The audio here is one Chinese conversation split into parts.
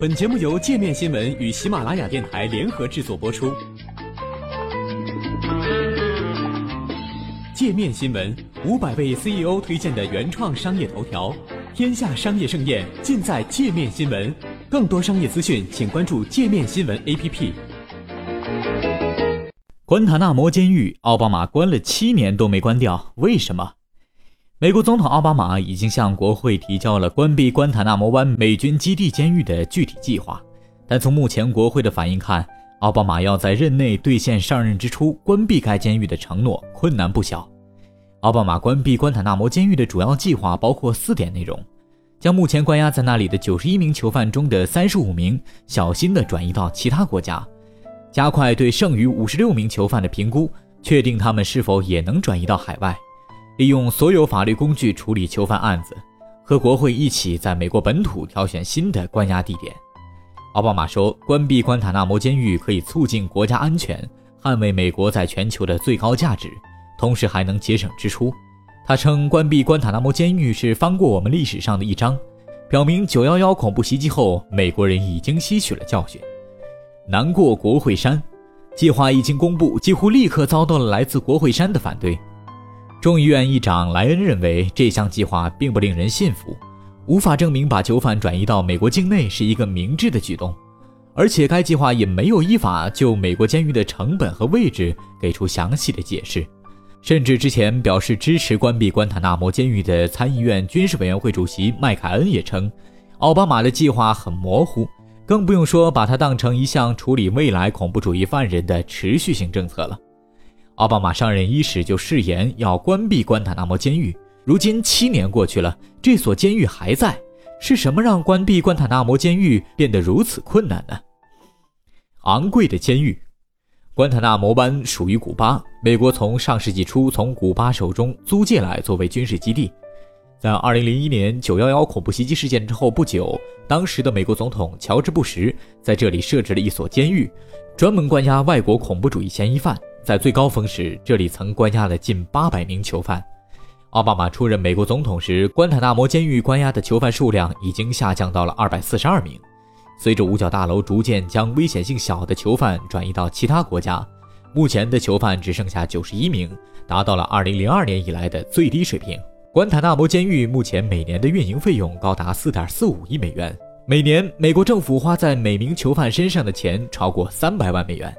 本节目由界面新闻与喜马拉雅电台联合制作播出。界面新闻五百位 CEO 推荐的原创商业头条，天下商业盛宴尽在界面新闻。更多商业资讯，请关注界面新闻 APP。关塔那摩监狱，奥巴马关了七年都没关掉，为什么？美国总统奥巴马已经向国会提交了关闭关塔那摩湾美军基地监狱的具体计划，但从目前国会的反应看，奥巴马要在任内兑现上任之初关闭该监狱的承诺困难不小。奥巴马关闭关塔那摩监狱的主要计划包括四点内容：将目前关押在那里的九十一名囚犯中的三十五名小心地转移到其他国家；加快对剩余五十六名囚犯的评估，确定他们是否也能转移到海外；利用所有法律工具处理囚犯案子；和国会一起在美国本土挑选新的关押地点。奥巴马说，关闭关塔那摩监狱可以促进国家安全，捍卫美国在全球的最高价值。同时还能节省支出。他称，关闭关塔那摩监狱是翻过我们历史上的一章，表明九幺幺恐怖袭击后，美国人已经吸取了教训。难过国会山，计划一经公布，几乎立刻遭到了来自国会山的反对。众议院议长莱恩认为这项计划并不令人信服，无法证明把囚犯转移到美国境内是一个明智的举动，而且该计划也没有依法就美国监狱的成本和位置给出详细的解释。甚至之前表示支持关闭关塔那摩监狱的参议院军事委员会主席麦凯恩也称，奥巴马的计划很模糊，更不用说把它当成一项处理未来恐怖主义犯人的持续性政策了。奥巴马上任伊始就誓言要关闭关塔那摩监狱，如今七年过去了，这所监狱还在，是什么让关闭关塔那摩监狱变得如此困难呢？昂贵的监狱。关塔那摩湾属于古巴，美国从上世纪初从古巴手中租借来作为军事基地。在2001年911恐怖袭击事件之后不久，当时的美国总统乔治·布什在这里设置了一所监狱，专门关押外国恐怖主义嫌疑犯。在最高峰时，这里曾关押了近800名囚犯。奥巴马出任美国总统时，关塔那摩监狱关押的囚犯数量已经下降到了242名。随着五角大楼逐渐将危险性小的囚犯转移到其他国家，目前的囚犯只剩下九十一名，达到了二零零二年以来的最低水平。关塔那摩监狱目前每年的运营费用高达四点四五亿美元，每年美国政府花在每名囚犯身上的钱超过三百万美元。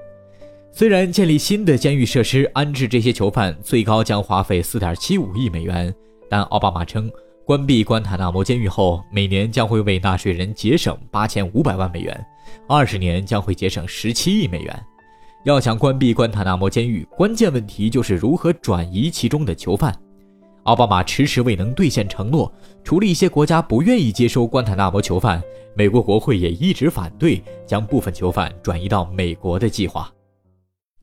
虽然建立新的监狱设施安置这些囚犯最高将花费四点七五亿美元，但奥巴马称。关闭关塔那摩监狱后，每年将会为纳税人节省八千五百万美元，二十年将会节省十七亿美元。要想关闭关塔那摩监狱，关键问题就是如何转移其中的囚犯。奥巴马迟迟未能兑现承诺，除了一些国家不愿意接收关塔那摩囚犯，美国国会也一直反对将部分囚犯转移到美国的计划。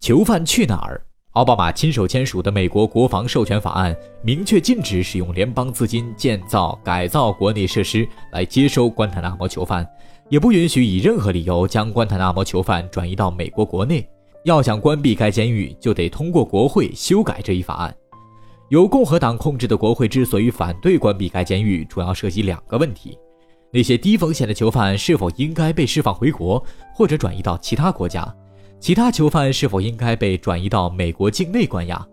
囚犯去哪儿？奥巴马亲手签署的美国国防授权法案明确禁止使用联邦资金建造、改造国内设施来接收关塔那摩囚犯，也不允许以任何理由将关塔那摩囚犯转移到美国国内。要想关闭该监狱，就得通过国会修改这一法案。由共和党控制的国会之所以反对关闭该监狱，主要涉及两个问题：那些低风险的囚犯是否应该被释放回国，或者转移到其他国家？其他囚犯是否应该被转移到美国境内关押？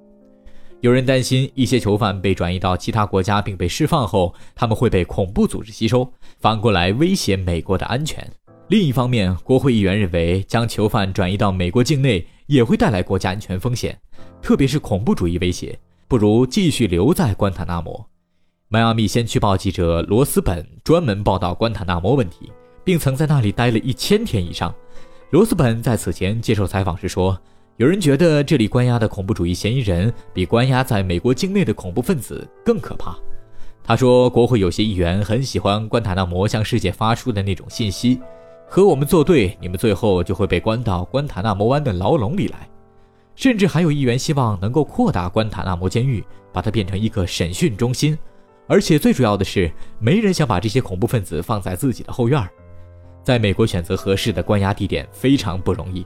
有人担心，一些囚犯被转移到其他国家并被释放后，他们会被恐怖组织吸收，反过来威胁美国的安全。另一方面，国会议员认为，将囚犯转移到美国境内也会带来国家安全风险，特别是恐怖主义威胁，不如继续留在关塔那摩。迈阿密先驱报记者罗斯本专门报道关塔那摩问题，并曾在那里待了一千天以上。罗斯本在此前接受采访时说：“有人觉得这里关押的恐怖主义嫌疑人比关押在美国境内的恐怖分子更可怕。”他说：“国会有些议员很喜欢关塔那摩向世界发出的那种信息，和我们作对，你们最后就会被关到关塔那摩湾的牢笼里来。甚至还有议员希望能够扩大关塔那摩监狱，把它变成一个审讯中心。而且最主要的是，没人想把这些恐怖分子放在自己的后院儿。”在美国选择合适的关押地点非常不容易。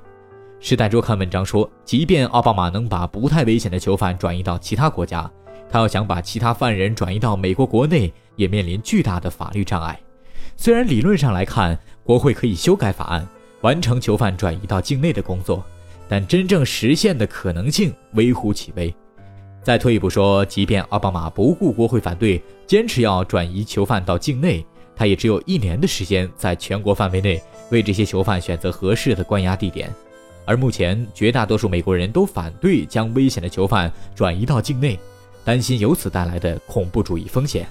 时代周刊文章说，即便奥巴马能把不太危险的囚犯转移到其他国家，他要想把其他犯人转移到美国国内，也面临巨大的法律障碍。虽然理论上来看，国会可以修改法案，完成囚犯转移到境内的工作，但真正实现的可能性微乎其微。再退一步说，即便奥巴马不顾国会反对，坚持要转移囚犯到境内，他也只有一年的时间，在全国范围内为这些囚犯选择合适的关押地点。而目前，绝大多数美国人都反对将危险的囚犯转移到境内，担心由此带来的恐怖主义风险。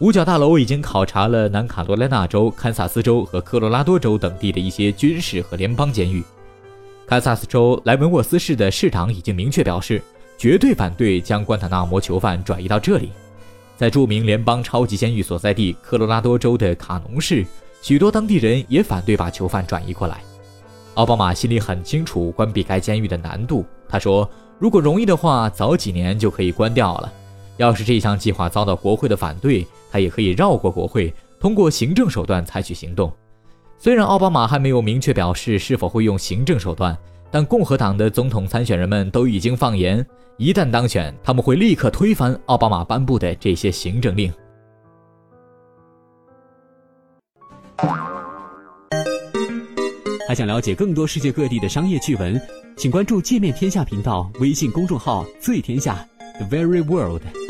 五角大楼已经考察了南卡罗来纳州、堪萨斯州和科罗拉多州等地的一些军事和联邦监狱。堪萨斯州莱文沃斯市的市长已经明确表示，绝对反对将关塔纳摩囚犯转移到这里。在著名联邦超级监狱所在地科罗拉多州的卡农市，许多当地人也反对把囚犯转移过来。奥巴马心里很清楚关闭该监狱的难度。他说：“如果容易的话，早几年就可以关掉了。要是这项计划遭到国会的反对，他也可以绕过国会，通过行政手段采取行动。”虽然奥巴马还没有明确表示是否会用行政手段，但共和党的总统参选人们都已经放言，一旦当选，他们会立刻推翻奥巴马颁布的这些行政令。还想了解更多世界各地的商业趣闻，请关注“界面天下”频道微信公众号“最天下 The Very World”。